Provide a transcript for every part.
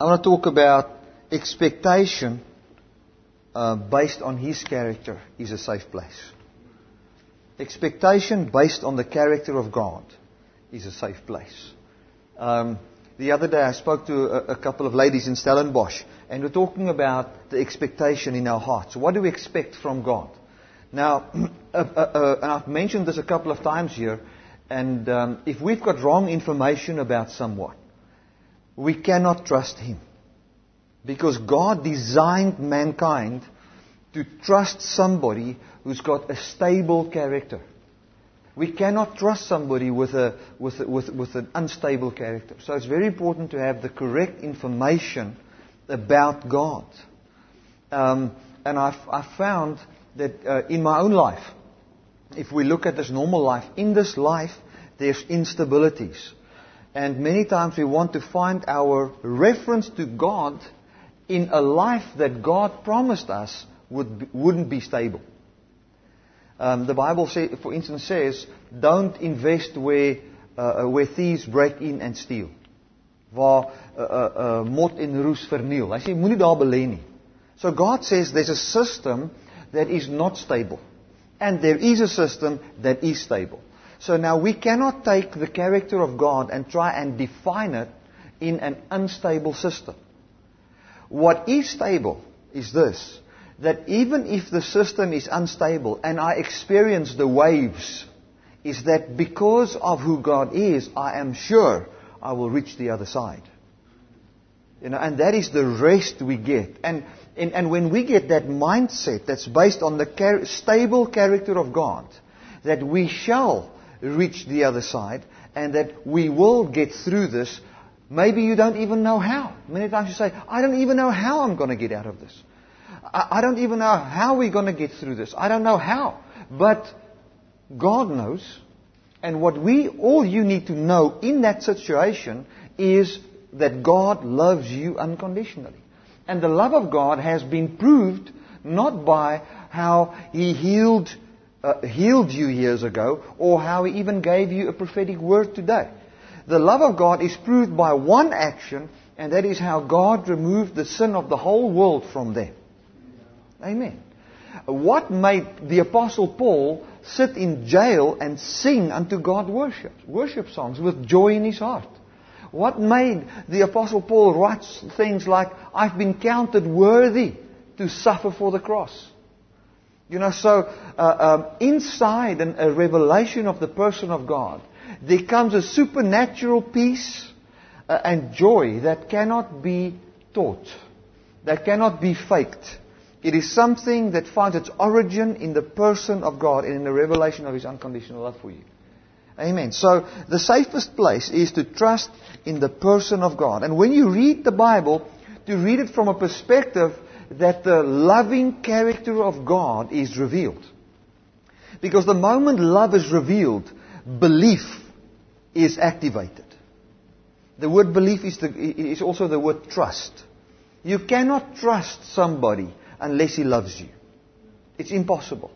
I want to talk about expectation uh, based on his character is a safe place. Expectation based on the character of God is a safe place. Um, the other day I spoke to a, a, couple of ladies in Stellenbosch and we're talking about the expectation in our hearts. What do we expect from God? Now, uh, uh, uh, and I've mentioned this a couple of times here, and um, if we've got wrong information about someone, we cannot trust him. Because God designed mankind to trust somebody who's got a stable character. We cannot trust somebody with, a, with, a, with, with an unstable character. So it's very important to have the correct information about God. Um, and I've, I've, found that uh, in my own life, if we look at this normal life, in this life, there's instabilities. And many times we want to find our reference to God in a life that God promised us would, wouldn't be stable. Um, the Bible, say, for instance, says, don't invest where, uh, where thieves break in and steal. Waar uh, uh, uh, mot en roes verniel. Hy sê moenie daar belê nie. So God says there's a system that is not stable. And there is a system that is stable. So now we cannot take the character of God and try and define it in an unstable system. What is stable is this that even if the system is unstable and I experience the waves, is that because of who God is, I am sure I will reach the other side. You know, and that is the rest we get. And, and, and when we get that mindset that's based on the stable character of God, that we shall reach the other side and that we will get through this. Maybe you don't even know how. Many times you say, I don't even know how I'm going to get out of this. I, don't even know how we're going to get through this. I don't know how. But God knows. And what we, all you need to know in that situation is that God loves you unconditionally. And the love of God has been proved not by how He healed uh, healed you years ago or how He even gave you a prophetic word today. The love of God is proved by one action, and that is how God removed the sin of the whole world from them. Amen. What made the Apostle Paul sit in jail and sing unto God worship, worship songs with joy in his heart? What made the Apostle Paul write things like, I've been counted worthy to suffer for the cross? You know, so uh, um, inside an, a revelation of the person of God, there comes a supernatural peace uh, and joy that cannot be taught, that cannot be faked. It is something that finds its origin in the person of God and in the revelation of His unconditional love for you. Amen. So the safest place is to trust in the person of God. And when you read the Bible, to read it from a perspective that the loving character of God is revealed. Because the moment love is revealed, belief is activated. The word belief is, the, is also the word trust. You cannot trust somebody unless he loves you. It's impossible.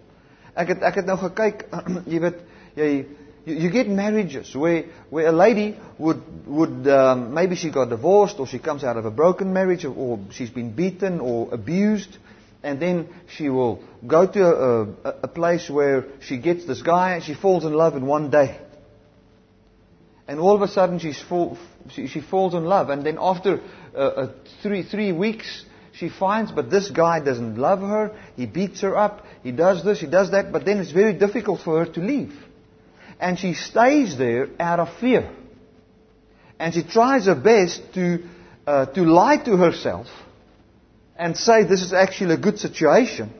Ek het ek het nou gekyk, jy weet, jy you, you get marriages where, where a lady would, would um, maybe she got divorced or she comes out of a broken marriage or, or she's been beaten or abused and then she will go to a, a, a, place where she gets this guy and she falls in love in one day. And all of a sudden she's she, she falls in love and then after uh, uh, three, three weeks she finds, but this guy doesn't love her, he beats her up, he does this, he does that, but then it's very difficult for her to leave. And she stays there out of fear. And she tries her best to, uh, to lie to herself and say this is actually a good situation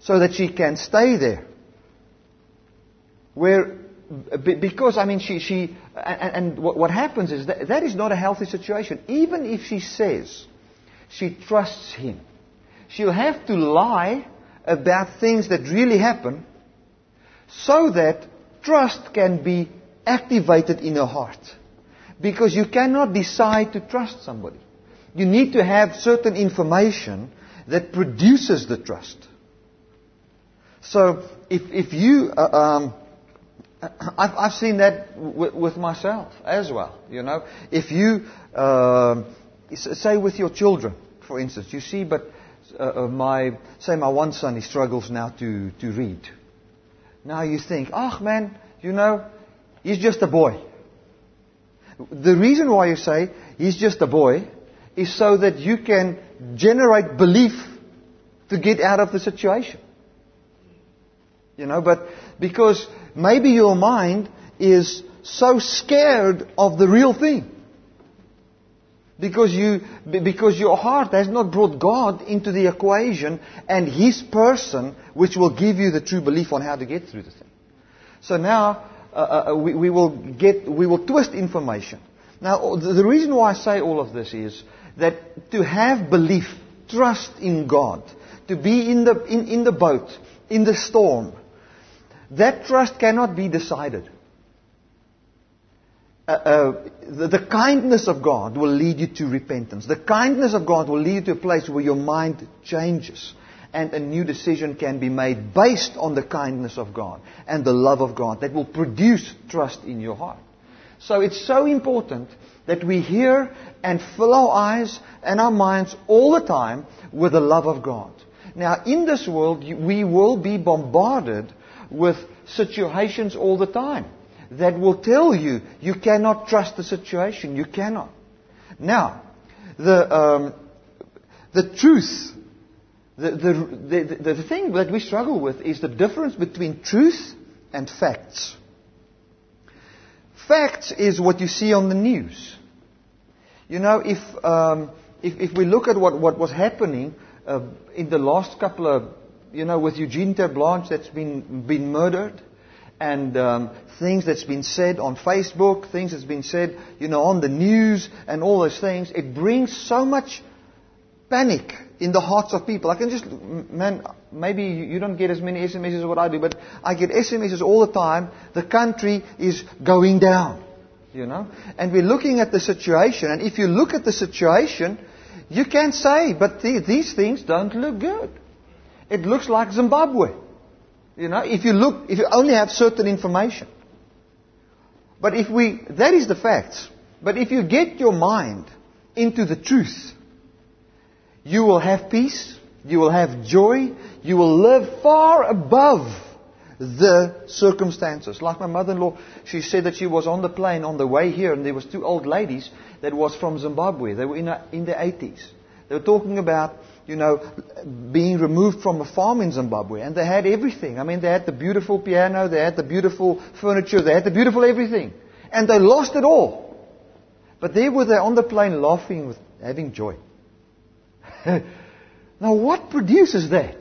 so that she can stay there. Where, because, I mean, she, she and, and what happens is that that is not a healthy situation. Even if she says she trusts him, she'll have to lie about things that really happen so that trust can be activated in a heart. Because you cannot decide to trust somebody. You need to have certain information that produces the trust. So if, if you, uh, um, I've, I've seen that w- with myself as well. You know, if you uh, say with your children, for instance, you see, but uh, uh, my, say my one son, he struggles now to, to read. Now you think, oh man, you know, he's just a boy. The reason why you say he's just a boy is so that you can generate belief to get out of the situation. You know, but because maybe your mind is so scared of the real thing. Because you, because your heart has not brought God into the equation and His person, which will give you the true belief on how to get through the thing. So now, uh, uh, we, we, will get, we will twist information. Now, the reason why I say all of this is that to have belief, trust in God, to be in the, in, in the boat, in the storm, that trust cannot be decided. Uh, uh, the, the, kindness of God will lead you to repentance. The kindness of God will lead you to a place where your mind changes and a new decision can be made based on the kindness of God and the love of God that will produce trust in your heart. So it's so important that we hear and fill our eyes and our minds all the time with the love of God. Now, in this world, we will be bombarded with situations all the time that will tell you you cannot trust the situation. You cannot. Now, the, um, the truth, the, the, the, the thing that we struggle with is the difference between truth and facts. Facts is what you see on the news. You know, if, um, if, if we look at what, what was happening uh, in the last couple of, you know, with Eugene Terre'Blanche that's been, been murdered, and um, things that's been said on Facebook, things that's been said, you know, on the news, and all those things, it brings so much panic in the hearts of people. I can just, man, maybe you don't get as many SMSs as what I do, but I get SMSs all the time. The country is going down, you know, and we're looking at the situation. And if you look at the situation, you can say, but these things don't look good. It looks like Zimbabwe. You know, if you look, if you only have certain information. But if we, that is the facts. But if you get your mind into the truth, you will have peace, you will have joy, you will live far above the circumstances. Like my mother-in-law, she said that she was on the plane on the way here and there was two old ladies that was from Zimbabwe. They were in, in their 80s. They were talking about you know, being removed from a farm in Zimbabwe. And they had everything. I mean, they had the beautiful piano, they had the beautiful furniture, they had the beautiful everything. And they lost it all. But there were they on the plane laughing, with, having joy. now, what produces that?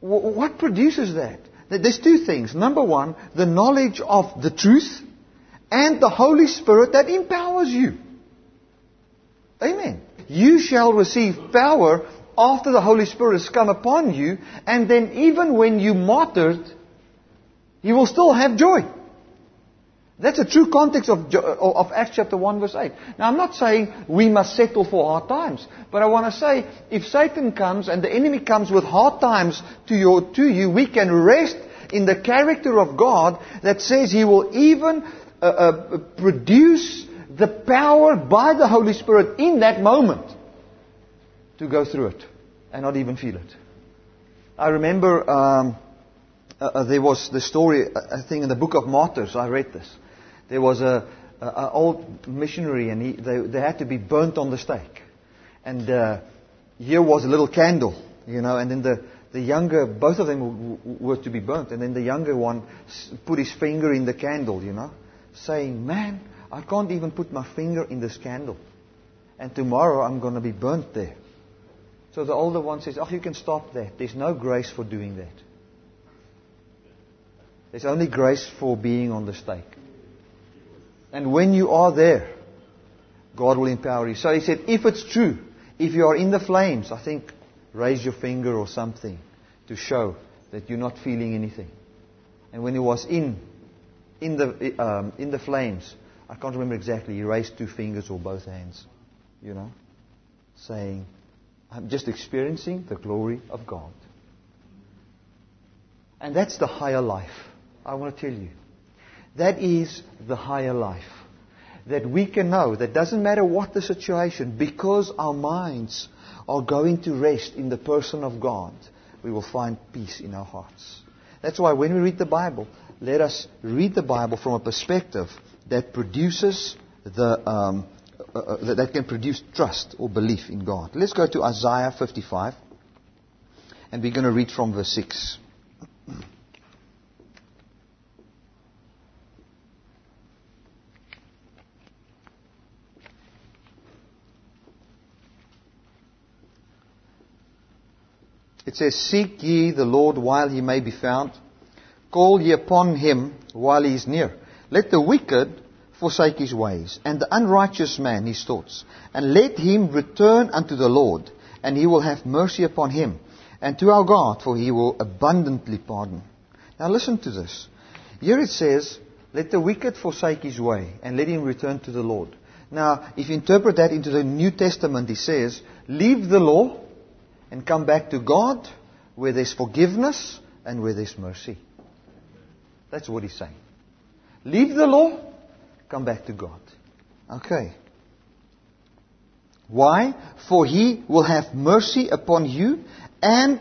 What produces that? There's two things. Number one, the knowledge of the truth and the Holy Spirit that empowers you. Amen you shall receive power after the Holy Spirit has come upon you, and then even when you martyred, you will still have joy. That's a true context of, of Acts chapter 1 verse 8. Now I'm not saying we must settle for hard times, but I want to say if Satan comes and the enemy comes with hard times to, your, to you, we can rest in the character of God that says he will even uh, uh, produce the power by the Holy Spirit in that moment to go through it and not even feel it. I remember um, uh, uh there was the story, uh, I think in the book of Martyrs, I read this. There was a, a, old missionary and he, they, they, had to be burnt on the stake. And uh, here was a little candle, you know, and then the, the younger, both of them were to be burnt. And then the younger one put his finger in the candle, you know, saying, Man, I can't even put my finger in this candle. And tomorrow I'm going to be burnt there. So the older one says, Oh, you can stop that. There's no grace for doing that. There's only grace for being on the stake. And when you are there, God will empower you. So he said, if it's true, if you are in the flames, I think raise your finger or something to show that you're not feeling anything. And when he was in, in the, um, in the flames, I can't remember exactly. He raised two fingers or both hands, you know, saying, I'm just experiencing the glory of God. And that's the higher life. I want to tell you. That is the higher life. that we can know that doesn't matter what the situation, because our minds are going to rest in the person of God, we will find peace in our hearts. That's why when we read the Bible, let us read the Bible from a perspective that produces the, um, uh, uh, that can produce trust or belief in God. Let's go to Isaiah 55, and we're going to read from verse 6. It says, Seek ye the Lord while he may be found. Call ye upon him while he is near. Let the wicked forsake his ways, and the unrighteous man his thoughts. And let him return unto the Lord, and he will have mercy upon him. And to our God, for he will abundantly pardon. Now listen to this. Here it says, Let the wicked forsake his way, and let him return to the Lord. Now, if you interpret that into the New Testament, he says, Leave the law and come back to God where there's forgiveness and where there's mercy. That's what he's saying. Leave the law, come back to God. Okay. Why? For he will have mercy upon you and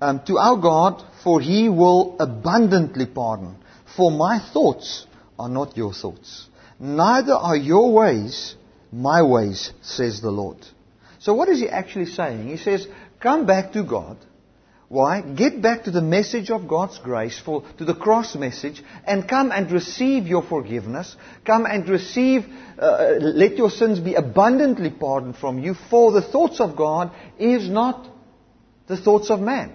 um, to our God, for he will abundantly pardon. For my thoughts are not your thoughts, neither are your ways my ways, says the Lord. So what is he actually saying? He says, Come back to God. Why? Get back to the message of God's grace, for, to the cross message, and come and receive your forgiveness. Come and receive, uh, let your sins be abundantly pardoned from you, for the thoughts of God is not the thoughts of man.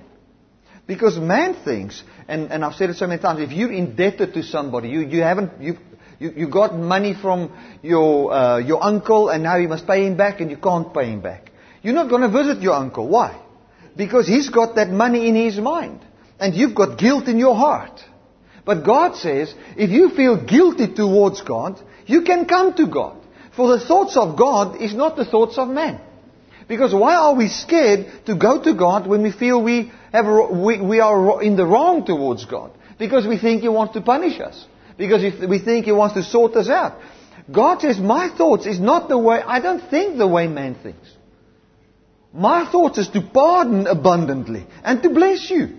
Because man thinks, and, and I've said it so many times, if you're indebted to somebody, you, you haven't, you, you, you got money from your, uh, your uncle and now you must pay him back and you can't pay him back. You're not going to visit your uncle. Why? Because he's got that money in his mind. And you've got guilt in your heart. But God says, if you feel guilty towards God, you can come to God. For the thoughts of God is not the thoughts of man. Because why are we scared to go to God when we feel we, have, we, we are in the wrong towards God? Because we think He wants to punish us. Because we think He wants to sort us out. God says, my thoughts is not the way, I don't think the way man thinks. My thought is to pardon abundantly and to bless you.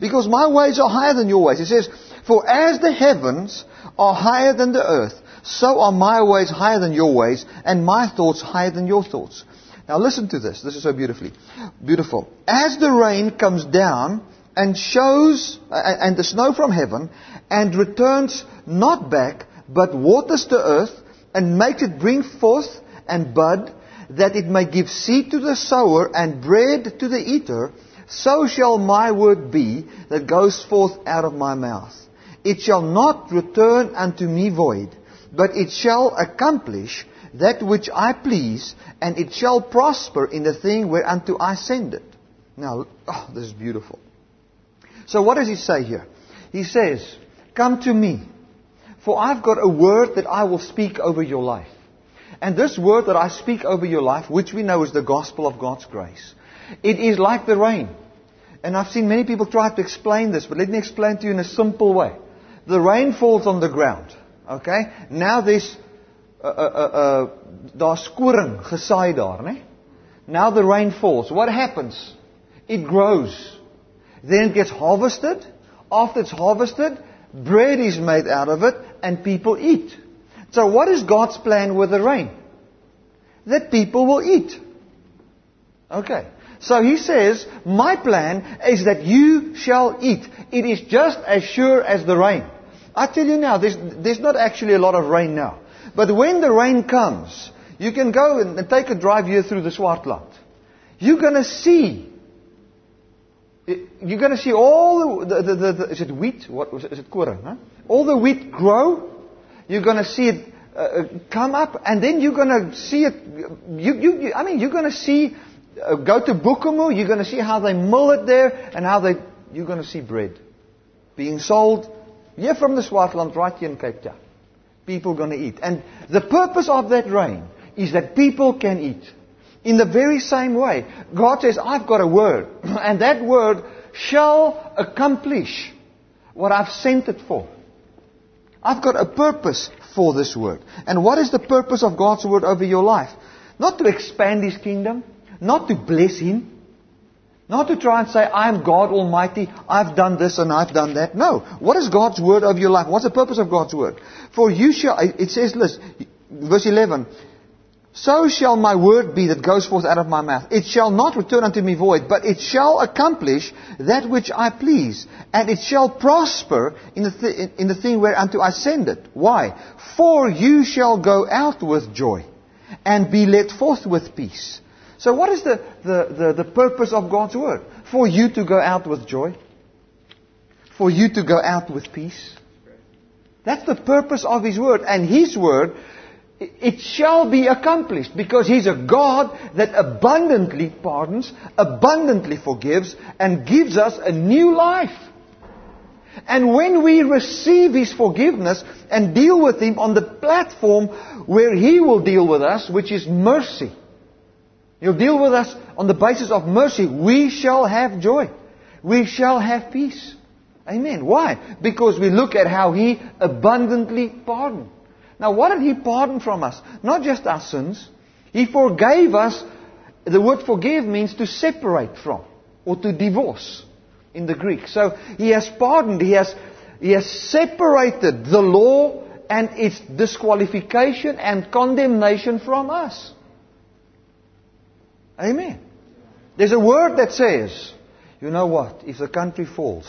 Because my ways are higher than your ways. It says, For as the heavens are higher than the earth, so are my ways higher than your ways, and my thoughts higher than your thoughts. Now listen to this. This is so beautifully beautiful. As the rain comes down and shows and the snow from heaven and returns not back, but waters the earth and makes it bring forth and bud that it may give seed to the sower and bread to the eater, so shall my word be that goes forth out of my mouth. It shall not return unto me void, but it shall accomplish that which I please, and it shall prosper in the thing whereunto I send it. Now, oh, this is beautiful. So what does he say here? He says, Come to me, for I've got a word that I will speak over your life. And this word that I speak over your life, which we know is the gospel of God's grace, it is like the rain. And I've seen many people try to explain this, but let me explain to you in a simple way. The rain falls on the ground. Okay? Now there's uh, uh, uh, uh? Now the rain falls. What happens? It grows. Then it gets harvested. After it's harvested, bread is made out of it and people eat. So what is God's plan with the rain? That people will eat. Okay. So he says, my plan is that you shall eat. It is just as sure as the rain. I tell you now, there's, there's not actually a lot of rain now. But when the rain comes, you can go and, take a drive here through the Swartland. You're going to see. Eh, you're going to see all the, the, the, the is it wheat? What? Is it koring? Huh? All the wheat grow you're going to see it uh, uh, come up, and then you're going to see it. You, you, you, I mean, you're going to see. Uh, go to Bokomo. You're going to see how they mill it there, and how they. You're going to see bread being sold here from the Swartland, right here in Cape Town. People are going to eat, and the purpose of that rain is that people can eat. In the very same way, God says, I've got a word, and that word shall accomplish what I've sent it for. I've got a purpose for this word. And what is the purpose of God's word over your life? Not to expand His kingdom, not to bless Him, not to try and say, I'm God Almighty, I've done this and I've done that. No. What is God's word over your life? What's the purpose of God's word? For you shall, it says this, verse 11, so shall my word be that goes forth out of my mouth. It shall not return unto me void, but it shall accomplish that which I please, and it shall prosper in the, th- in the thing whereunto I send it. Why? For you shall go out with joy, and be led forth with peace. So what is the, the, the, the purpose of God's word? For you to go out with joy? For you to go out with peace? That's the purpose of His word. And His word it shall be accomplished because He's a God that abundantly pardons, abundantly forgives, and gives us a new life. And when we receive His forgiveness and deal with Him on the platform where He will deal with us, which is mercy, He'll deal with us on the basis of mercy, we shall have joy. We shall have peace. Amen. Why? Because we look at how He abundantly pardoned. Now, what did He pardon from us? Not just our sins. He forgave us. The word forgive means to separate from or to divorce in the Greek. So He has pardoned. He has, he has separated the law and its disqualification and condemnation from us. Amen. There's a word that says, you know what, if the country falls,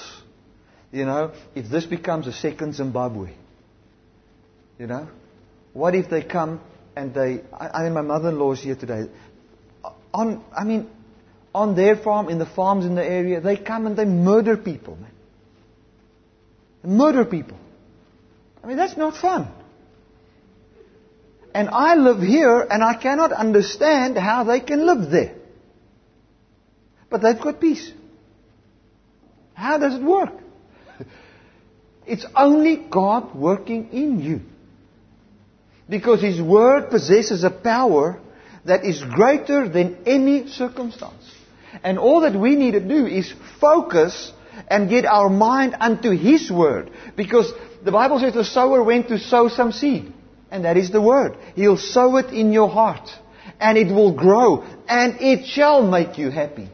you know, if this becomes a second Zimbabwe, you know? What if they come and they. I, I mean, my mother in law is here today. On, I mean, on their farm, in the farms in the area, they come and they murder people, man. murder people. I mean, that's not fun. And I live here and I cannot understand how they can live there. But they've got peace. How does it work? It's only God working in you. Because His Word possesses a power that is greater than any circumstance. And all that we need to do is focus and get our mind unto His Word. Because the Bible says the sower went to sow some seed. And that is the Word. He'll sow it in your heart. And it will grow. And it shall make you happy.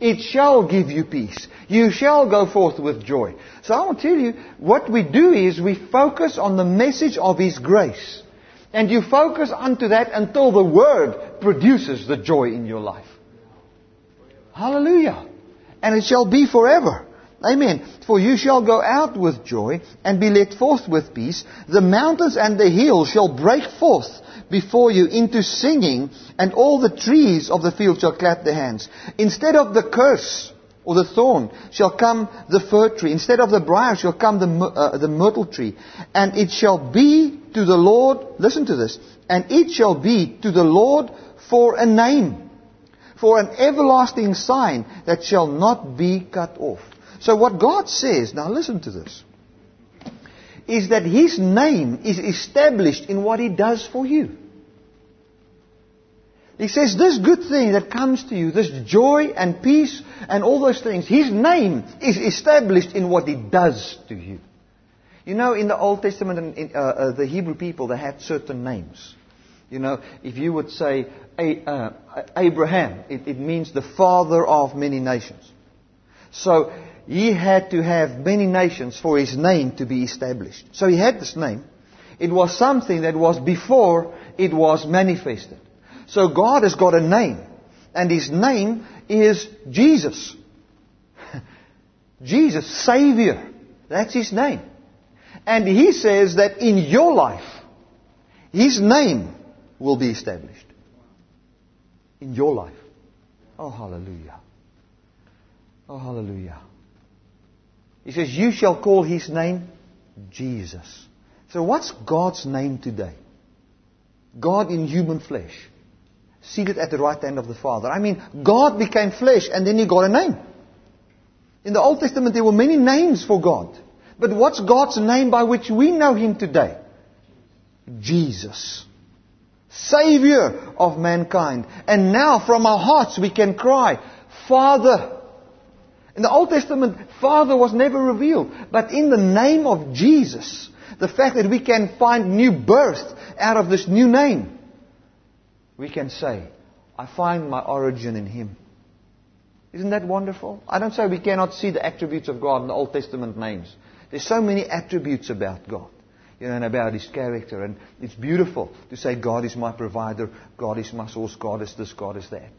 It shall give you peace. You shall go forth with joy. So I want to tell you, what we do is we focus on the message of His grace. And you focus unto that until the Word produces the joy in your life. Hallelujah. And it shall be forever. Amen. For you shall go out with joy and be led forth with peace. The mountains and the hills shall break forth before you into singing, and all the trees of the field shall clap their hands. Instead of the curse, or the thorn shall come the fir tree. Instead of the briar shall come the, uh, the myrtle tree. And it shall be to the Lord, listen to this, and it shall be to the Lord for a name, for an everlasting sign that shall not be cut off. So what God says, now listen to this, is that His name is established in what He does for you. He says, this good thing that comes to you, this joy and peace and all those things, His name is established in what He does to you. You know, in the Old Testament, in, uh, uh, the Hebrew people, they had certain names. You know, if you would say uh, Abraham, it, it means the father of many nations. So, he had to have many nations for his name to be established. So he had this name. It was something that was before it was manifested. So God has got a name. And His name is Jesus. Jesus, Savior. That's His name. And He says that in your life, His name will be established. In your life. Oh, hallelujah. Oh, hallelujah. He says, You shall call His name Jesus. So, what's God's name today? God in human flesh seated at the right hand of the Father. I mean, God became flesh and then He got a name. In the Old Testament, there were many names for God. But what's God's name by which we know Him today? Jesus. Savior of mankind. And now from our hearts we can cry, Father. In the Old Testament, Father was never revealed. But in the name of Jesus, the fact that we can find new birth out of this new name, we can say, I find my origin in Him. Isn't that wonderful? I don't say we cannot see the attributes of God in the Old Testament names. There's so many attributes about God, you know, and about His character. And it's beautiful to say God is my provider, God is my source, God is this, God is that.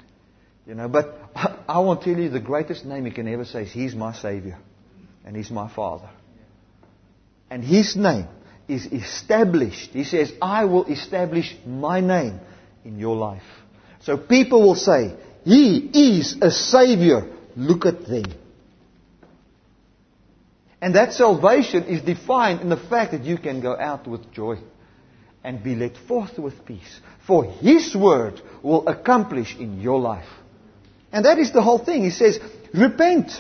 You know, but I, want to tell you the greatest name you can ever say is He's my Savior and He's my Father. And His name is established. He says, I will establish my name in your life. So people will say, He is a Savior. Look at them. And that salvation is defined in the fact that you can go out with joy and be led forth with peace. For His word will accomplish in your life. And that is the whole thing. He says, repent.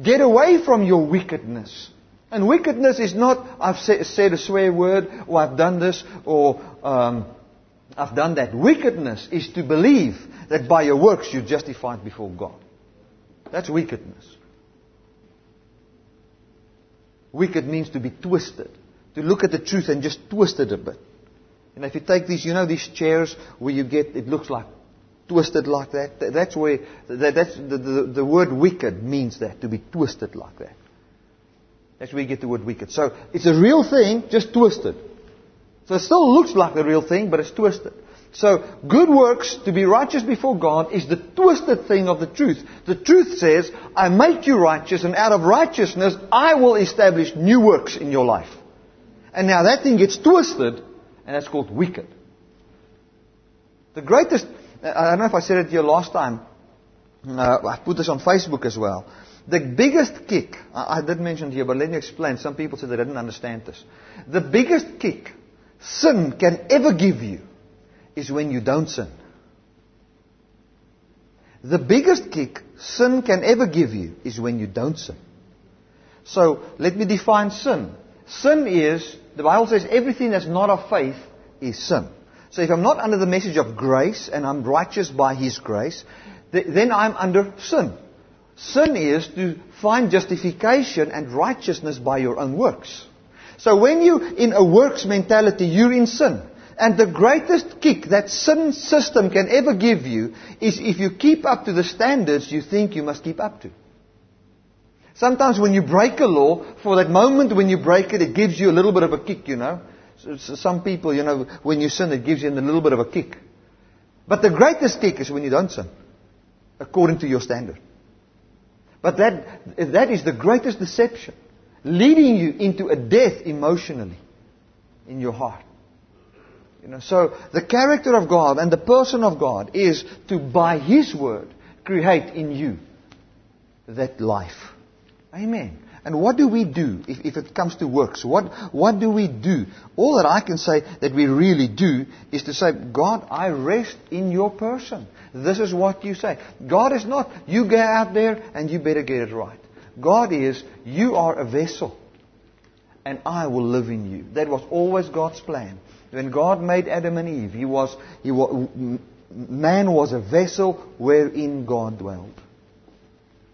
Get away from your wickedness. And wickedness is not, I've said a swear word, or I've done this, or um, I've done that. Wickedness is to believe that by your works you're justified before God. That's wickedness. Wicked means to be twisted. To look at the truth and just twist it a bit. And if you take these, you know these chairs where you get, it looks like twisted like that. That's where, that's the, the, the word wicked means that, to be twisted like that. That's where you get the word wicked. So it's a real thing, just twisted. So it still looks like the real thing, but it's twisted. So good works, to be righteous before God, is the twisted thing of the truth. The truth says, I make you righteous, and out of righteousness, I will establish new works in your life. And now that thing gets twisted, and that's called wicked. The greatest, I don't know if I said it you last time, uh, I put this on Facebook as well. The biggest kick, I did mention here, but let me explain. Some people said they didn't understand this. The biggest kick sin can ever give you is when you don't sin. The biggest kick sin can ever give you is when you don't sin. So let me define sin. Sin is, the Bible says, everything that's not of faith is sin. So if I'm not under the message of grace and I'm righteous by His grace, then I'm under sin. Sin is to find justification and righteousness by your own works. So when you in a works mentality, you're in sin. And the greatest kick that sin system can ever give you is if you keep up to the standards you think you must keep up to. Sometimes when you break a law, for that moment when you break it, it gives you a little bit of a kick, you know. So some people, you know, when you sin, it gives you a little bit of a kick. But the greatest kick is when you don't sin, according to your standard. But that, that is the greatest deception, leading you into a death emotionally in your heart. You know, so the character of God and the person of God is to, by His word, create in you that life. Amen. And what do we do if, if it comes to works? What, what do we do? All that I can say that we really do is to say, God, I rest in your person. This is what you say. God is not, you go out there and you better get it right. God is, you are a vessel and I will live in you. That was always God's plan. When God made Adam and Eve, he was, he was, man was a vessel wherein God dwelled.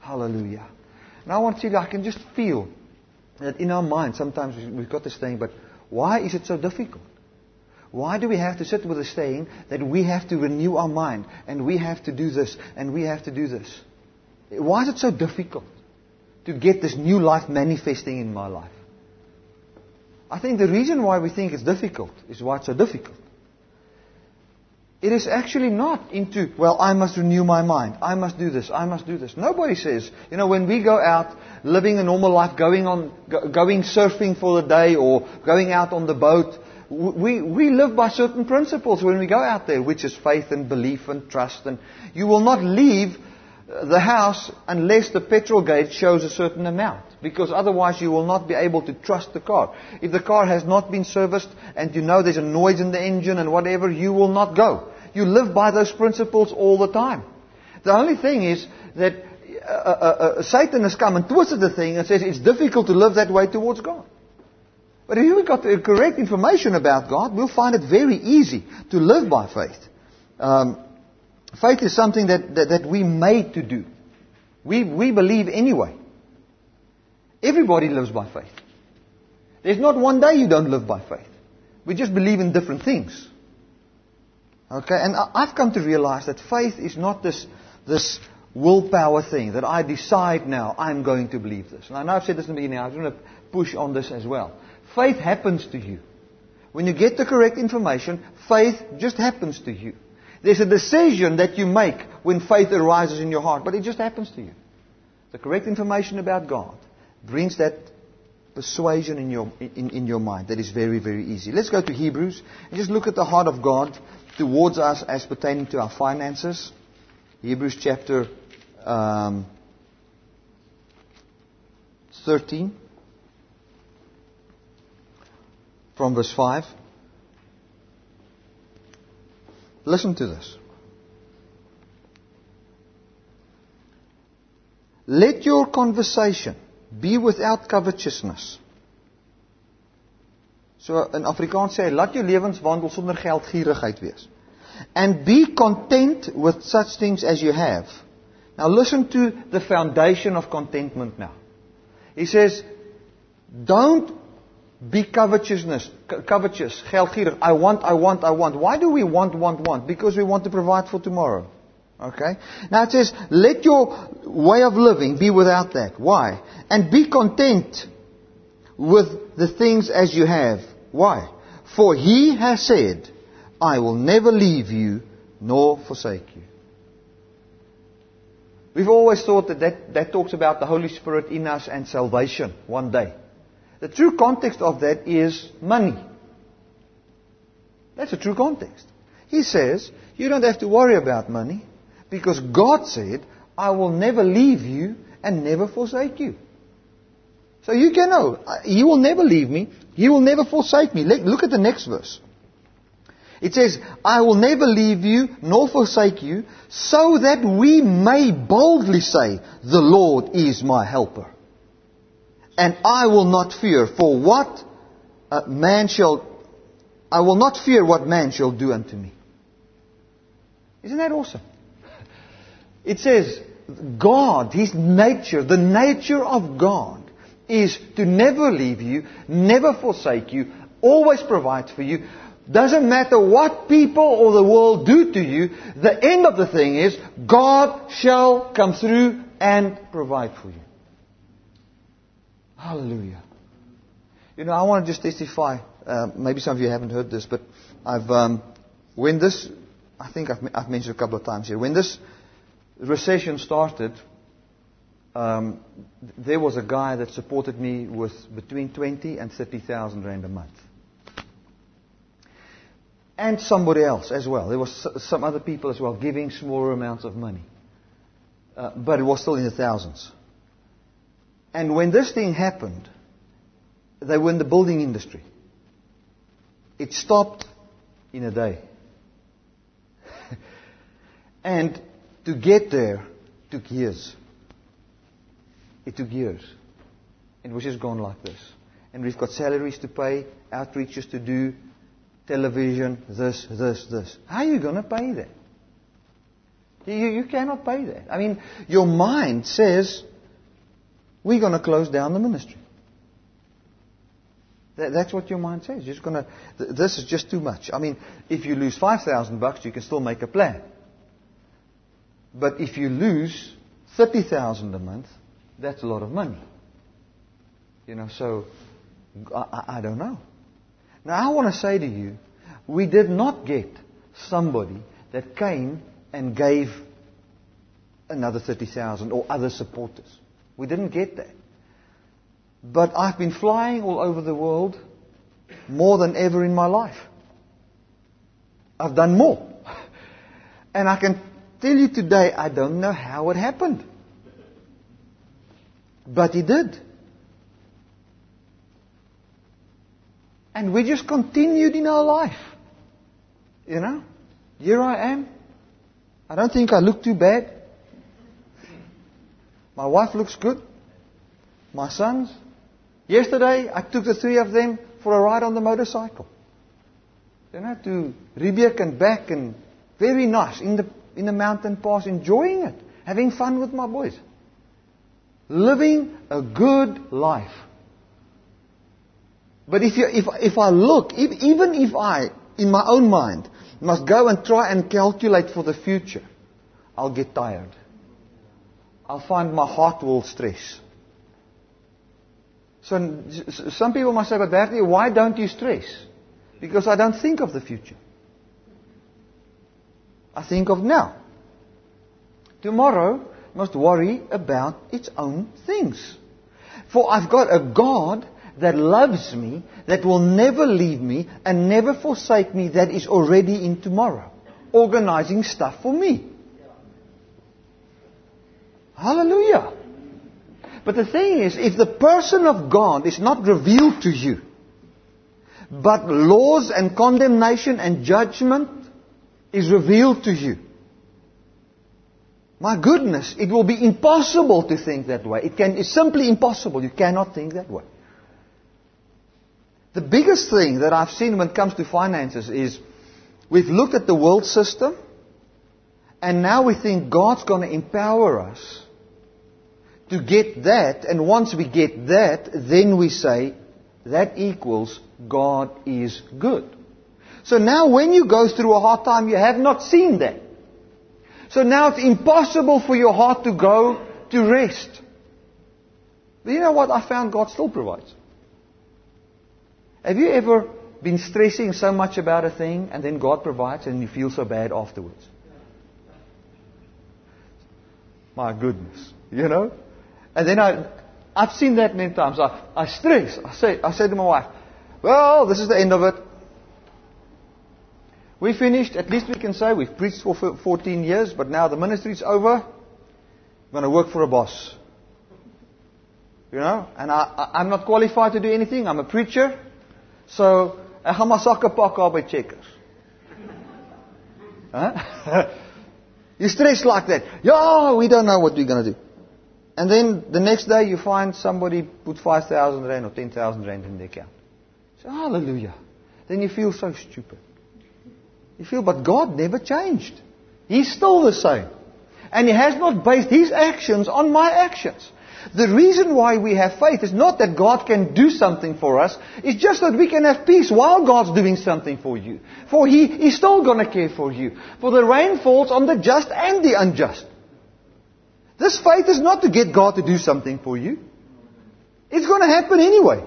Hallelujah. And I want you, I can just feel that in our mind, sometimes we've got this thing, but why is it so difficult? Why do we have to sit with this saying that we have to renew our mind and we have to do this and we have to do this? Why is it so difficult to get this new life manifesting in my life? I think the reason why we think it's difficult is why it's so difficult. It is actually not into, well, I must renew my mind. I must do this. I must do this. Nobody says, you know, when we go out living a normal life, going on, going surfing for the day or going out on the boat, we, we live by certain principles when we go out there, which is faith and belief and trust. And you will not leave the house unless the petrol gauge shows a certain amount. Because otherwise you will not be able to trust the car. If the car has not been serviced and you know there's a noise in the engine and whatever, you will not go. You live by those principles all the time. The only thing is that uh, uh, uh, Satan has come and twisted the thing and says it's difficult to live that way towards God. But if we've got the correct information about God, we'll find it very easy to live by faith. Um, faith is something that, that, that we made to do. We, we believe anyway. Everybody lives by faith. There's not one day you don't live by faith. We just believe in different things. Okay, and I've come to realize that faith is not this, this willpower thing that I decide now I'm going to believe this. And I know I've said this in the beginning, I'm going to push on this as well. Faith happens to you. When you get the correct information, faith just happens to you. There's a decision that you make when faith arises in your heart, but it just happens to you. The correct information about God brings that persuasion in your, in, in your mind. That is very, very easy. Let's go to Hebrews and just look at the heart of God towards us as pertaining to our finances. Hebrews chapter um, 13 from verse 5. Listen to this. Let your conversation be without covetousness. So in Afrikaans sê hy laat jou lewenswandel sonder geldgierigheid wees. And be content with such things as you have. Now listen to the foundation of contentment now. He says don't be covetousness, covetous, geldgierig. I want, I want, I want. Why do we want, want, want? Because we want to provide for tomorrow. Okay? Now it says, let your way of living be without that. Why? And be content with the things as you have. Why? For he has said, I will never leave you nor forsake you. We've always thought that, that that talks about the Holy Spirit in us and salvation one day. The true context of that is money. That's a true context. He says, you don't have to worry about money because God said, I will never leave you and never forsake you. So you can know, uh, He will never leave me, He will never forsake me. Look at the next verse. It says, I will never leave you nor forsake you, so that we may boldly say, The Lord is my helper. And I will not fear, for what uh, man shall, I will not fear what man shall do unto me. Isn't that awesome? It says, God, His nature, the nature of God is to never leave you, never forsake you, always provide for you. Doesn't matter what people or the world do to you, the end of the thing is God shall come through and provide for you. Hallelujah. You know, I want to just testify. Uh, maybe some of you haven't heard this, but I've um, when this, I think I've, I've mentioned a couple of times here. When this recession started, um, there was a guy that supported me with between twenty and thirty thousand rand a month, and somebody else as well. There was some other people as well giving smaller amounts of money, uh, but it was still in the thousands. And when this thing happened, they were in the building industry. It stopped in a day. and to get there took years. It took years. It was just gone like this. And we've got salaries to pay, outreaches to do, television, this, this, this. How are you going to pay that? You, you cannot pay that. I mean, your mind says, we're going to close down the ministry. That, that's what your mind says. You're just going to, this is just too much. I mean, if you lose 5,000 bucks, you can still make a plan. But if you lose 30,000 a month, that's a lot of money. You know, so I, I don't know. Now I want to say to you, we did not get somebody that came and gave another 30,000 or other supporters. We didn't get that. But I've been flying all over the world more than ever in my life. I've done more. And I can tell you today, I don't know how it happened. But he did. And we just continued in our life. You know? Here I am. I don't think I look too bad. My wife looks good. My sons. Yesterday, I took the three of them for a ride on the motorcycle. You know, to Riebeek and back and very nice in the, in the mountain pass, enjoying it, having fun with my boys. Living a good life. But if, you, if, if I look, if, even if I, in my own mind, must go and try and calculate for the future, I'll get tired. I'll find my heart will stress. So some people must say, but Bertie, why don't you stress? Because I don't think of the future. I think of now. Tomorrow must worry about its own things. For I've got a God that loves me, that will never leave me and never forsake me, that is already in tomorrow, organizing stuff for me. Hallelujah. But the thing is, if the person of God is not revealed to you, but laws and condemnation and judgment is revealed to you, my goodness, it will be impossible to think that way. It can, it's simply impossible. You cannot think that way. The biggest thing that I've seen when it comes to finances is we've looked at the world system and now we think God's going to empower us to get that, and once we get that, then we say that equals God is good. So now when you go through a hard time, you have not seen that. So now it's impossible for your heart to go to rest. But you know what? I found God still provides. Have you ever been stressing so much about a thing and then God provides and you feel so bad afterwards? My goodness. You know? And then I, I've seen that many times. I, I stress. I say, I say to my wife, well, this is the end of it. We finished. At least we can say we've preached for 14 years, but now the ministry's over. I'm going to work for a boss. You know? And I, I, am not qualified to do anything. I'm a preacher. So, ek gaan maar sakke pak by Checkers. Huh? you stress like that. Yeah, we don't know what we're going to do. And then the next day you find somebody put 5,000 rand or 10,000 rand in the account. So, hallelujah. Then you feel so stupid. You feel, but God never changed. He's still the same. And He has not based His actions on my actions. The reason why we have faith is not that God can do something for us. It's just that we can have peace while God's doing something for you. For He is still going to care for you. For the rain falls on the just and the unjust. This faith is not to get God to do something for you. It's going to happen anyway.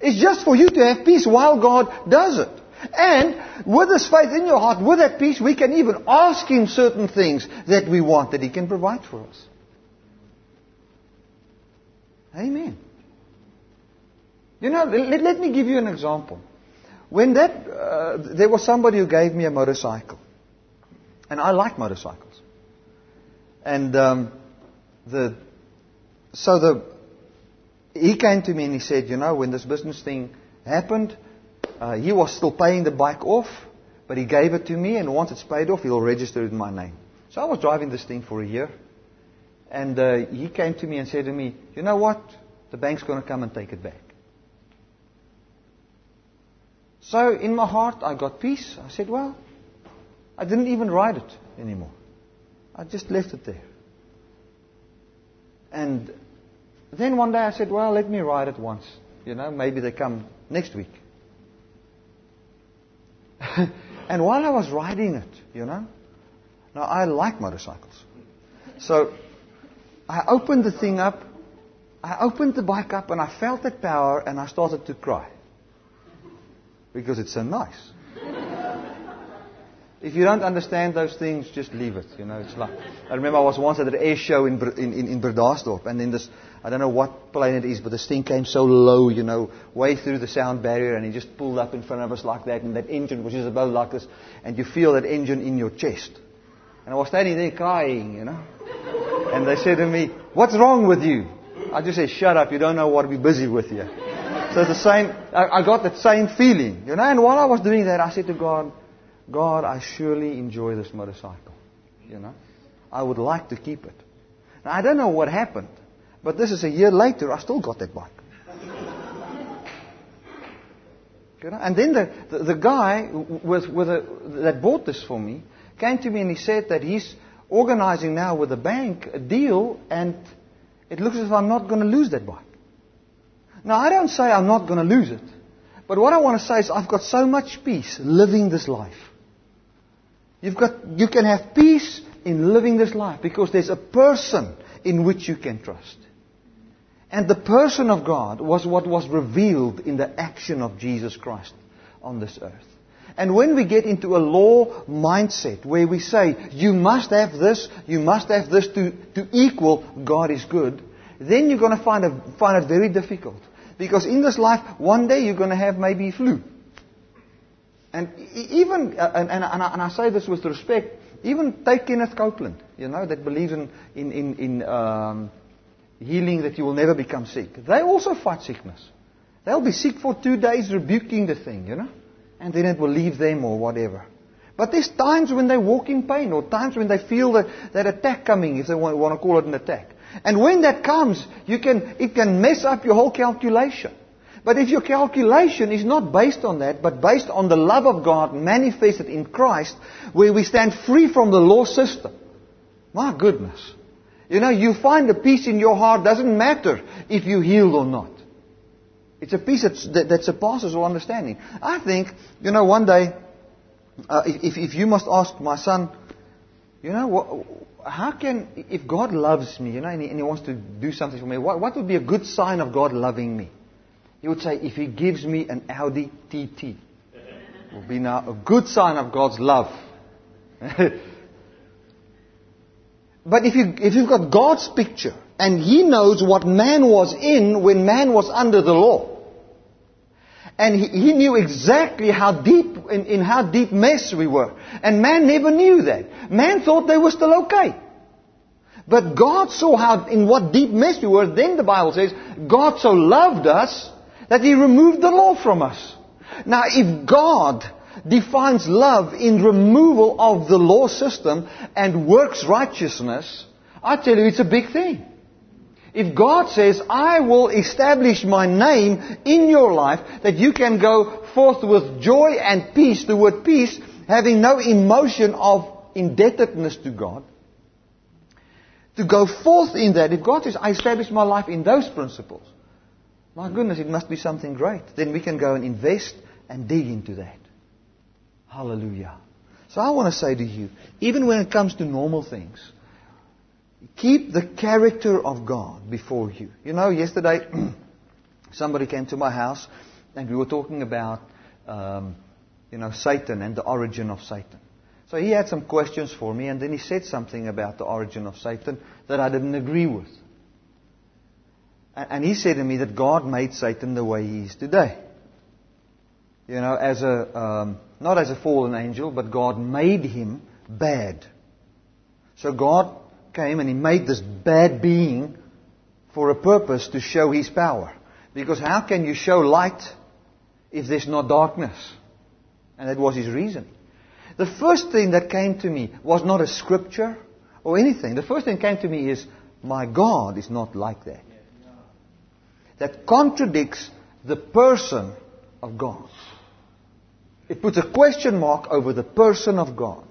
It's just for you to have peace while God does it. And with this faith in your heart, with that peace, we can even ask Him certain things that we want that He can provide for us. Amen. You know, let, let me give you an example. When that, uh, there was somebody who gave me a motorcycle. And I like motorcycles. And um, the, so the, he came to me and he said, you know, when this business thing happened, uh, he was still paying the bike off, but he gave it to me, and once it's paid off, he'll register it in my name. So I was driving this thing for a year, and uh, he came to me and said to me, you know what? The bank's going to come and take it back. So in my heart, I got peace. I said, well, I didn't even ride it anymore. I just left it there. And then one day I said, well, let me ride it once. You know, maybe they come next week. and while I was riding it, you know, now I like motorcycles. So I opened the thing up, I opened the bike up, and I felt that power, and I started to cry. Because it's so nice. If you don't understand those things, just leave it. You know, it's like I remember I was once at an air show in in in, in Bredasdorp, and then this I don't know what plane it is, but this thing came so low, you know, way through the sound barrier, and he just pulled up in front of us like that, and that engine was just about like this, and you feel that engine in your chest. And I was standing there crying, you know, and they said to me, "What's wrong with you?" I just said, "Shut up! You don't know what be busy with here." So the same, I, I got that same feeling, you know. And while I was doing that, I said to God. God, I surely enjoy this motorcycle. You know, I would like to keep it. Now, I don't know what happened, but this is a year later. I still got that bike. You know? And then the, the, the guy with, with a, that bought this for me came to me and he said that he's organizing now with a bank a deal and it looks as if I'm not going to lose that bike. Now, I don't say I'm not going to lose it. But what I want to say is I've got so much peace living this life. You've got, you can have peace in living this life because there's a person in which you can trust. And the person of God was what was revealed in the action of Jesus Christ on this earth. And when we get into a law mindset where we say, you must have this, you must have this to, to equal God is good, then you're going to find, a, find it very difficult. Because in this life, one day you're going to have maybe flu. And even, uh, and, and, and, I, and, I, say this with respect, even take Kenneth Copeland, you know, that believes in, in, in, in um, healing that you will never become sick. They also fight sickness. They'll be sick for two days rebuking the thing, you know, and then it will leave them or whatever. But there's times when they walk in pain or times when they feel that, that attack coming, if they want, want to call it an attack. And when that comes, you can, it can mess up your whole calculation. But if your calculation is not based on that, but based on the love of God manifested in Christ, where we stand free from the law system, my goodness. You know, you find a peace in your heart, doesn't matter if you healed or not. It's a peace that, that surpasses all understanding. I think, you know, one day, uh, if, if you must ask my son, you know, how can, if God loves me, you know, and he, and he wants to do something for me, what, what, would be a good sign of God loving me? He would say, if he gives me an Audi TT, it will be now a good sign of God's love. but if, you, if you've got God's picture, and he knows what man was in when man was under the law, and he, he knew exactly how deep, in, in how deep mess we were. And man never knew that. Man thought they were still okay. But God saw how, in what deep mess we were. Then the Bible says, God so loved us that He removed the law from us. Now, if God defines love in removal of the law system and works righteousness, I tell you, it's a big thing. If God says, I will establish my name in your life, that you can go forth with joy and peace, the word peace, having no emotion of indebtedness to God, to go forth in that, if God says, I establish my life in those principles, my goodness, it must be something great. Then we can go and invest and dig into that. Hallelujah. So I want to say to you, even when it comes to normal things, Keep the character of God before you. You know, yesterday somebody came to my house and we were talking about, um, you know, Satan and the origin of Satan. So he had some questions for me and then he said something about the origin of Satan that I didn't agree with. And he said to me that God made Satan the way he is today. You know, as a, um, not as a fallen angel, but God made him bad. So God came and he made this bad being for a purpose to show his power. Because how can you show light if there's not darkness? And that was his reason. The first thing that came to me was not a scripture or anything. The first thing that came to me is, my God is not like that. That contradicts the person of God. It puts a question mark over the person of God.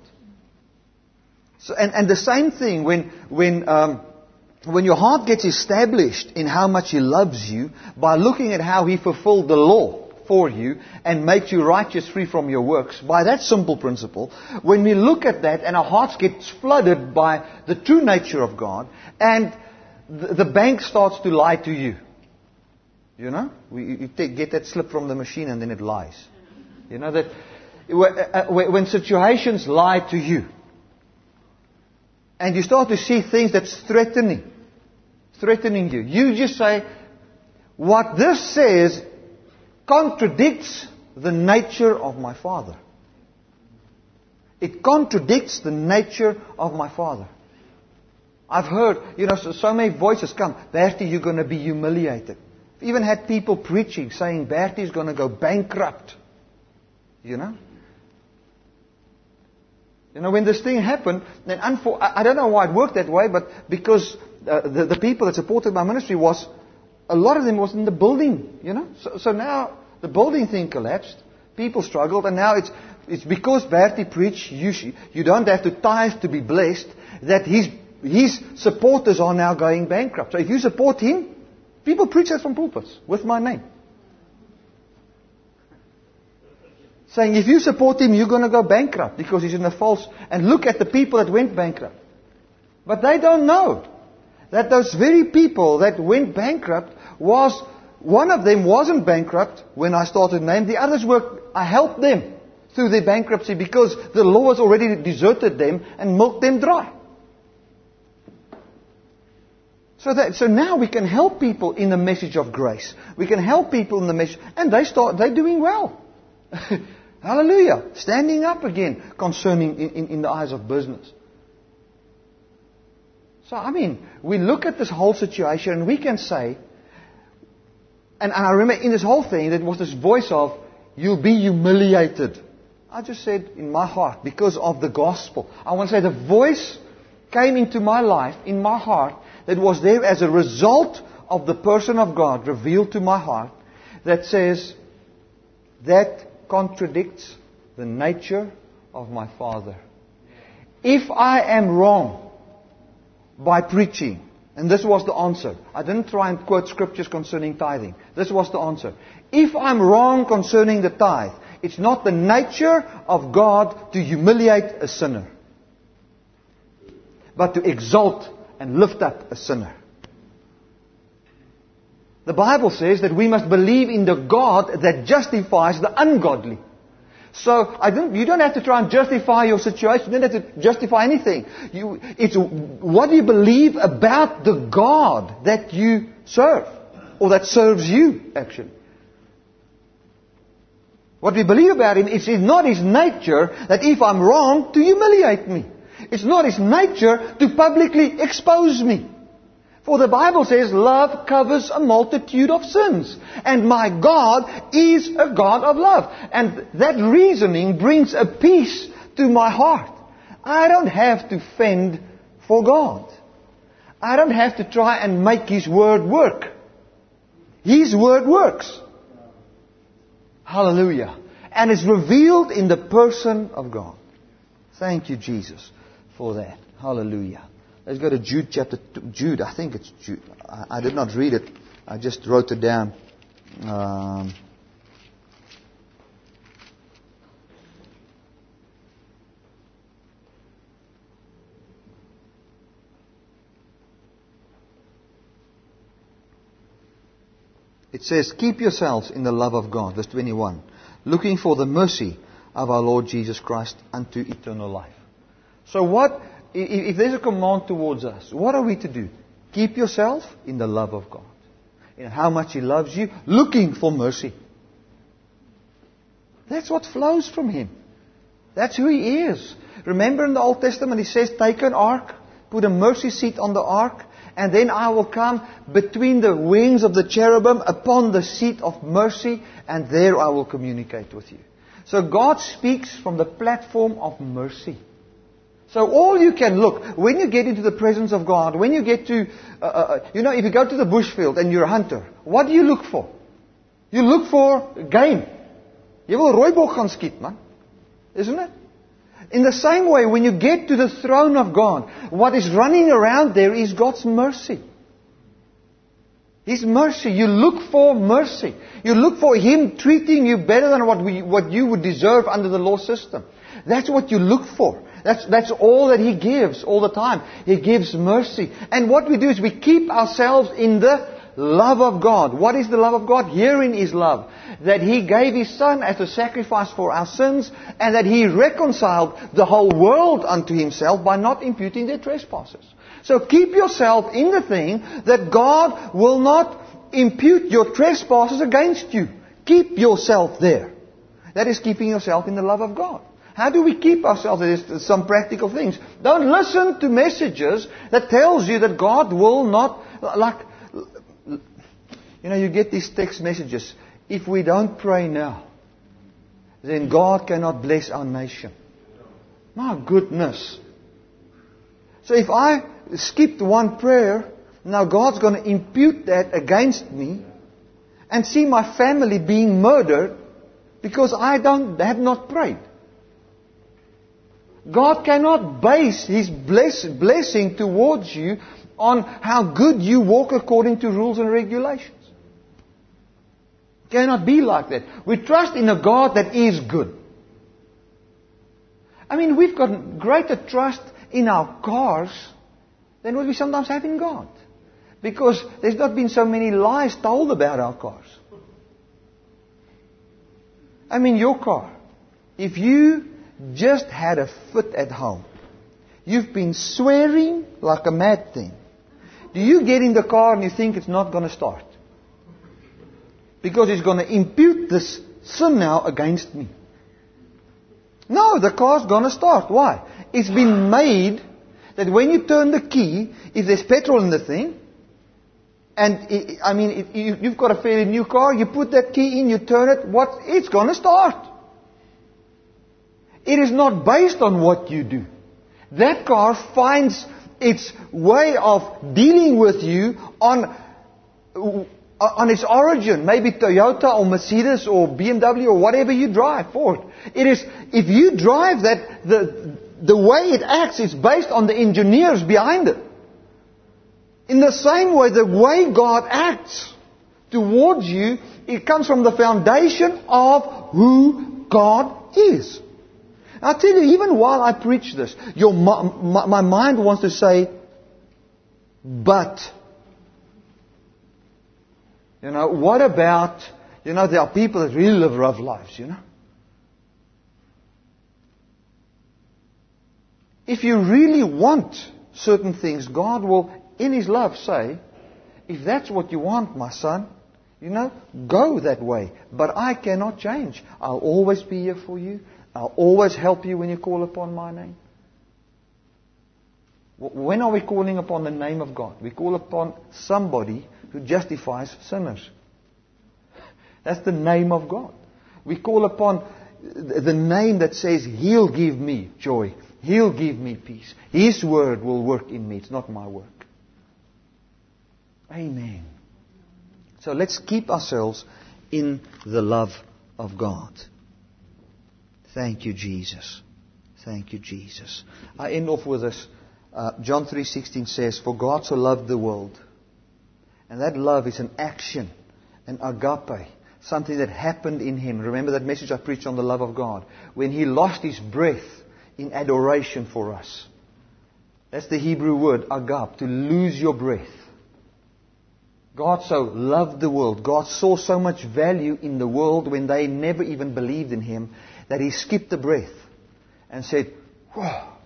So, and, and the same thing when, when, um, when your heart gets established in how much He loves you by looking at how He fulfilled the law for you and makes you righteous free from your works, by that simple principle, when we look at that and our hearts get flooded by the true nature of God and the, the bank starts to lie to you. You know? You take, get that slip from the machine and then it lies. You know that uh, when situations lie to you, and you start to see things that's threatening, threatening you. You just say, what this says contradicts the nature of my Father. It contradicts the nature of my Father. I've heard, you know, so, so many voices come, Bertie, you're going to be humiliated. Even had people preaching saying Bertie is going to go bankrupt. You know? You know, when this thing happened, and unfor- I don't know why it worked that way, but because uh, the, the people that supported my ministry was, a lot of them was in the building, you know. So, so now the building thing collapsed. People struggled, and now it's, it's because Bertie preached, you, you don't have to tithe to be blessed, that his, his supporters are now going bankrupt. So if you support him, people preach that from pulpits with my name. saying, if you support him, you're going to go bankrupt because he's in a false. And look at the people that went bankrupt. But they don't know that those very people that went bankrupt was, one of them wasn't bankrupt when I started name. The others were, I helped them through their bankruptcy because the law has already deserted them and milked them dry. So that, so now we can help people in the message of grace. We can help people in the message, and they start, they're doing well. Hallelujah. Standing up again concerning in, in, in the eyes of business. So, I mean, we look at this whole situation and we can say, and, and I remember in this whole thing, there was this voice of, you'll be humiliated. I just said in my heart, because of the gospel. I want to say the voice came into my life, in my heart, that was there as a result of the person of God revealed to my heart, that says, that contradicts the nature of my Father. If I am wrong, by preaching. And this was the answer. I didn't try and quote scriptures concerning tithing. This was the answer. If I'm wrong concerning the tithe, it's not the nature of God to humiliate a sinner, but to exalt and lift up a sinner. The Bible says that we must believe in the God that justifies the ungodly. So don't, you don't have to try and justify your situation. You don't have to justify anything. You, it's what do you believe about the God that you serve, or that serves you, actually. What we believe about Him is not His nature that if I'm wrong, to humiliate me. It's not His nature to publicly expose me. For the Bible says love covers a multitude of sins. And my God is a God of love. And that reasoning brings a peace to my heart. I don't have to fend for God. I don't have to try and make His word work. His word works. Hallelujah. And it's revealed in the person of God. Thank you, Jesus, for that. Hallelujah. Let's go to Jude chapter two, Jude. I think it's Jude. I, I, did not read it. I just wrote it down. Um, It says, Keep yourselves in the love of God, verse 21, looking for the mercy of our Lord Jesus Christ unto eternal life. So, what if there's a command towards us, what are we to do? Keep yourself in the love of God. In how much He loves you, looking for mercy. That's what flows from Him. That's who He is. Remember in the Old Testament, He says, Take an ark, put a mercy seat on the ark, and then I will come between the wings of the cherubim upon the seat of mercy, and there I will communicate with you. So God speaks from the platform of mercy. So all you can look, when you get into the presence of God, when you get to, uh, uh, uh, you know, if you go to the bushfield and you're a hunter, what do you look for? You look for game. You will rooibok gaan skiet, man. Isn't it? In the same way, when you get to the throne of God, what is running around there is God's mercy. His mercy. You look for mercy. You look for Him treating you better than what, we, what you would deserve under the law system. That's what you look for. That's, that's all that He gives all the time. He gives mercy. And what we do is we keep ourselves in the love of God. What is the love of God? Herein is love. That He gave His Son as a sacrifice for our sins and that He reconciled the whole world unto Himself by not imputing their trespasses. So keep yourself in the thing that God will not impute your trespasses against you. Keep yourself there. That is keeping yourself in the love of God. How do we keep ourselves? There's some practical things. Don't listen to messages that tells you that God will not, like, you know, you get these text messages. If we don't pray now, then God cannot bless our nation. My goodness. So if I skipped one prayer, now God's going to impute that against me and see my family being murdered because I don't have not prayed. God cannot base His bless, blessing towards you on how good you walk according to rules and regulations. It cannot be like that. We trust in a God that is good. I mean, we've got greater trust in our cars than what we sometimes have in God. Because there's not been so many lies told about our cars. I mean, your car. If you just had a fit at home, you've been swearing like a mad thing. Do you get in the car and you think it's not going to start? Because it's going to impute this sin now against me. No, the car's going to start. Why? It's been made that when you turn the key, if there's petrol in the thing, and it, I mean, it, you, you've got a fairly new car, you put that key in, you turn it, what? It's going to start. It is not based on what you do. That car finds its way of dealing with you on uh, on its origin, maybe Toyota or Mercedes or BMW or whatever you drive, Ford. It is, if you drive that, the, the way it acts is based on the engineers behind it. In the same way, the way God acts towards you, it comes from the foundation of who God is. I tell you, even while I preach this, your, my, my mind wants to say, but you know, what about, you know, there are people that really live rough lives, you know. If you really want certain things, God will, in His love, say, if that's what you want, my son, you know, go that way. But I cannot change. I'll always be here for you. I'll always help you when you call upon my name. When are we calling upon the name of God? We call upon somebody who justifies sinners. That's the name of God. We call upon the name that says, He'll give me joy. He'll give me peace. His word will work in me. It's not my work. Amen. So let's keep ourselves in the love of God. Thank you, Jesus. Thank you, Jesus. I end off with this. Uh, John 3.16 says, For God so loved the world and that love is an action, an agape, something that happened in him. Remember that message I preached on the love of God? When he lost his breath in adoration for us. That's the Hebrew word, agape, to lose your breath. God so loved the world. God saw so much value in the world when they never even believed in Him that He skipped the breath and said, Whoa,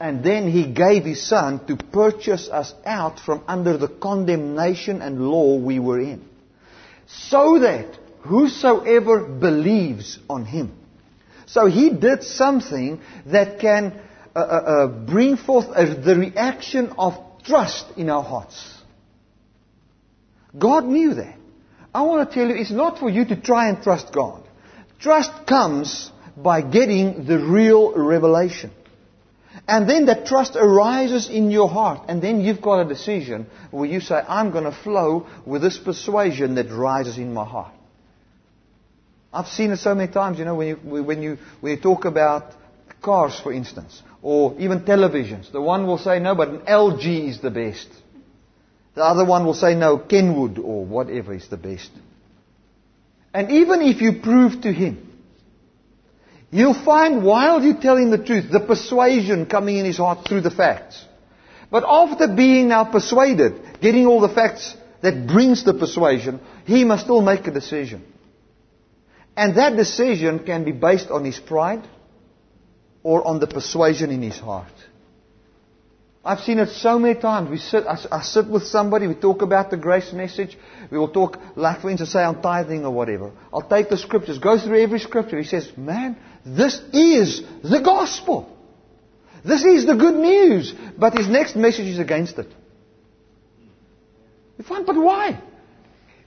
and then he gave his son to purchase us out from under the condemnation and law we were in. So that whosoever believes on him. So he did something that can uh, uh, uh, bring forth the reaction of trust in our hearts. God knew that. I want to tell you, it's not for you to try and trust God. Trust comes by getting the real revelation. And then that trust arises in your heart. And then you've got a decision where you say, I'm going to flow with this persuasion that rises in my heart. I've seen it so many times, you know, when you, when you, when you talk about cars, for instance, or even televisions. The one will say, no, but an LG is the best. The other one will say, no, Kenwood or whatever is the best. And even if you prove to him You'll find while you tell him the truth, the persuasion coming in his heart through the facts. But after being now persuaded, getting all the facts that brings the persuasion, he must still make a decision. And that decision can be based on his pride or on the persuasion in his heart. I've seen it so many times. We sit, I, I, sit with somebody, we talk about the grace message. We will talk, like for instance, say on tithing or whatever. I'll take the scriptures, go through every scripture. He says, man, this is the gospel. This is the good news. But his next message is against it. You find, but why?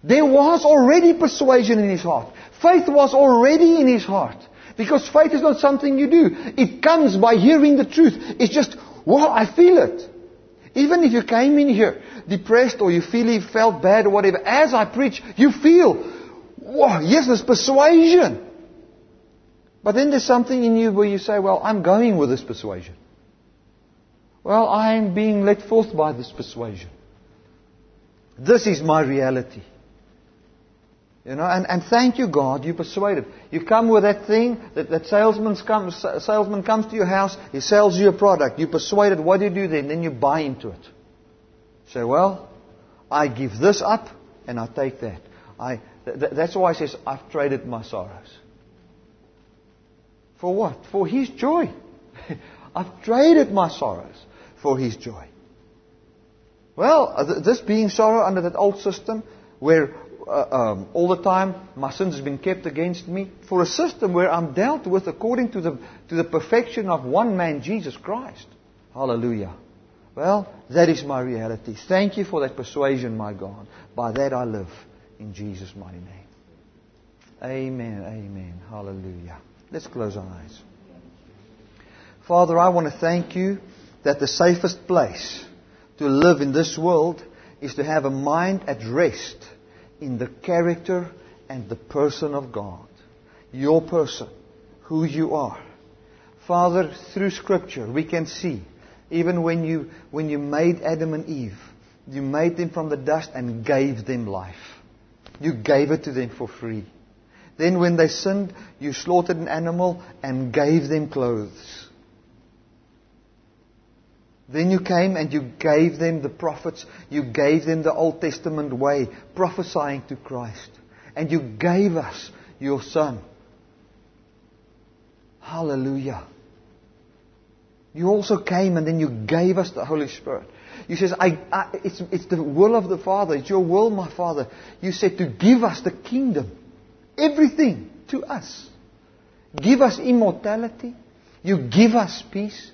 There was already persuasion in his heart. Faith was already in his heart. Because faith is not something you do. It comes by hearing the truth. It's just well, I feel it. Even if you came in here depressed or you feel you felt bad or whatever, as I preach, you feel, whoa, yes, there's persuasion. But then there's something in you where you say, well, I'm going with this persuasion. Well, I'm being led forth by this persuasion. This is my reality. You know, and, and thank you, God, you persuaded. You come with that thing, that, that salesman comes, salesman comes to your house, he sells you a product, you persuaded, what do you do then? Then you buy into it. Say, well, I give this up and I take that. I, th- that's why he says, I've traded my sorrows. For what? For his joy. I've traded my sorrows for his joy. Well, uh, this being sorrow under that old system where uh, um, all the time my sins have been kept against me, for a system where I'm dealt with according to the, to the perfection of one man, Jesus Christ. Hallelujah. Well, that is my reality. Thank you for that persuasion, my God. By that I live in Jesus' mighty name. Amen. Amen. Hallelujah. Let's close our eyes. Father, I want to thank you that the safest place to live in this world is to have a mind at rest in the character and the person of God. Your person, who you are. Father, through Scripture, we can see, even when you, when you made Adam and Eve, you made them from the dust and gave them life. You gave it to them for free. Then, when they sinned, you slaughtered an animal and gave them clothes. Then you came and you gave them the prophets. You gave them the Old Testament way, prophesying to Christ. And you gave us your Son. Hallelujah. You also came and then you gave us the Holy Spirit. You says, I, I, it's, it's the will of the Father. It's your will, my Father. You said to give us the kingdom. Everything to us. Give us immortality. You give us peace.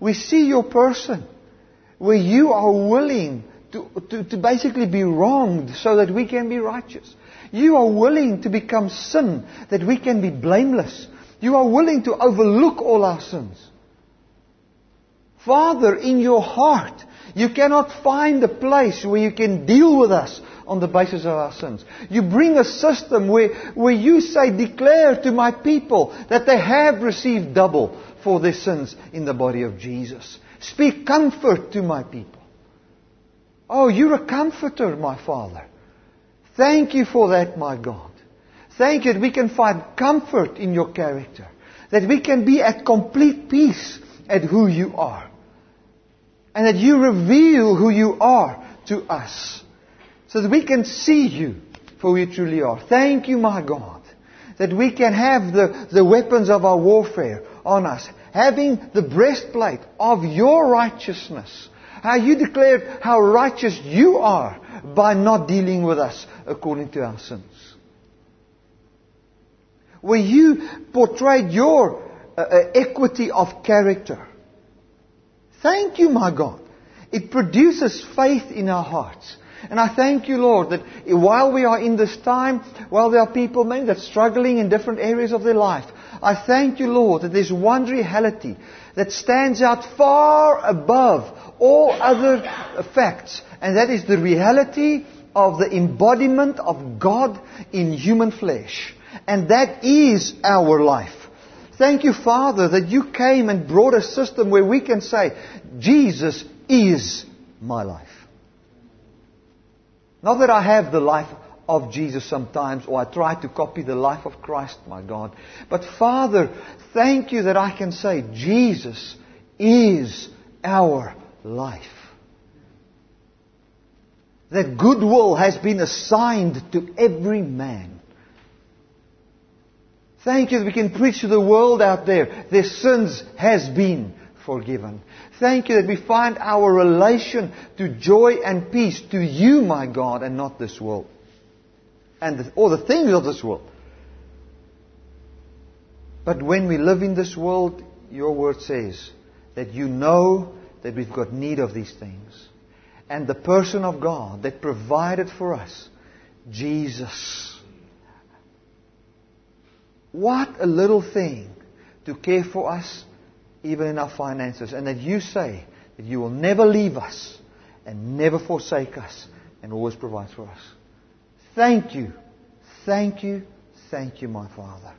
We see your person where you are willing to, to, to, basically be wronged so that we can be righteous. You are willing to become sin that we can be blameless. You are willing to overlook all our sins. Father, in your heart, you cannot find a place where you can deal with us on the basis of our sins. You bring a system where, where you say, declare to my people that they have received double for their sins in the body of Jesus. Speak comfort to my people. Oh, you're a comforter, my Father. Thank you for that, my God. Thank you that we can find comfort in your character. That we can be at complete peace at who you are. And that you reveal who you are to us. So that we can see you for who you truly are. Thank you, my God. That we can have the, the weapons of our warfare on us, having the breastplate of your righteousness. How you declared how righteous you are by not dealing with us according to our sins. Where you portrayed your uh, uh, equity of character. Thank you, my God. It produces faith in our hearts. And I thank you, Lord, that while we are in this time, while there are people maybe that are struggling in different areas of their life, I thank you, Lord, that there's one reality that stands out far above all other facts, and that is the reality of the embodiment of God in human flesh. And that is our life. Thank you, Father, that you came and brought a system where we can say, Jesus is my life. Not that I have the life of Jesus sometimes, or I try to copy the life of Christ, my God. But Father, thank you that I can say Jesus is our life. That goodwill has been assigned to every man. Thank you that we can preach to the world out there. Their sins has been forgiven. Thank you that we find our relation to joy and peace to you, my God, and not this world and the, all the things of this world. But when we live in this world, your word says that you know that we've got need of these things. And the person of God that provided for us, Jesus. What a little thing to care for us, even in our finances. And that you say that you will never leave us and never forsake us and always provide for us. Thank you. Thank you. Thank you, my Father.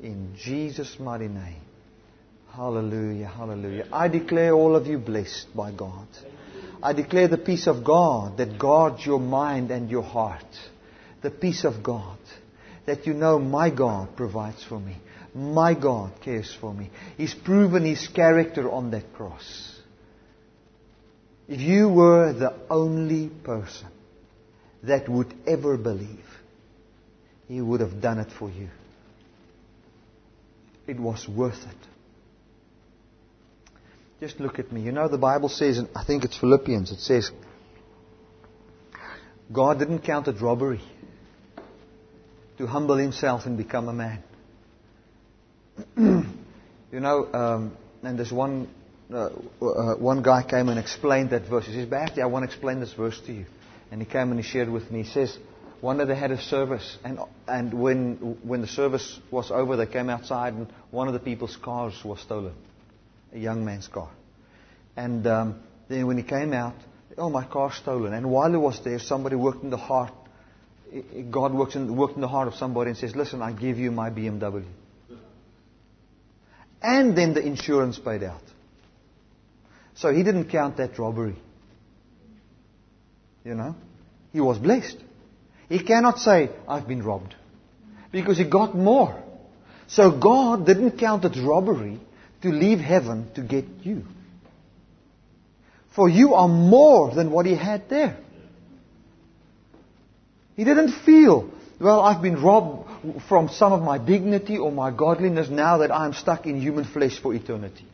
In Jesus' mighty name. Hallelujah. Hallelujah. I declare all of you blessed by God. I declare the peace of God that guards your mind and your heart. the peace of God. That you know my God provides for me. My God cares for me. He's proven His character on that cross. If you were the only person that would ever believe, He would have done it for you. It was worth it. Just look at me. You know, the Bible says, and I think it's Philippians, it says, God didn't count it robbery to humble himself and become a man. you know, um, and there's one, uh, uh, one guy came and explained that verse. He says, Bertie, I want to explain this verse to you. And he came and he shared with me. He says, one of the head of service, and, and when, when the service was over, they came outside, and one of the people's cars was stolen a young man's car. And um, then when he came out, oh, my car's stolen. And while he was there, somebody worked in the heart. God works in, worked in the heart of somebody and says, listen, I give you my BMW. And then the insurance paid out. So he didn't count that robbery. You know? He was blessed. He cannot say, I've been robbed. Because he got more. So God didn't count it robbery to leave heaven to get you. For you are more than what he had there. He didn't feel, well, I've been robbed from some of my dignity or my godliness now that I'm stuck in human flesh for eternity.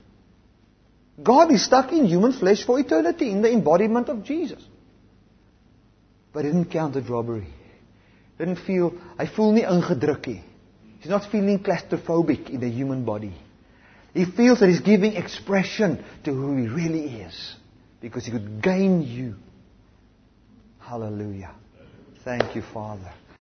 God is stuck in human flesh for eternity in the embodiment of Jesus. But he didn't count it robbery. Didn't feel, I feel nie ingedruk. He's not feeling claustrophobic in the human body. He feels that he's giving expression to who he really is because he could gain you. Hallelujah. Thank you, Father.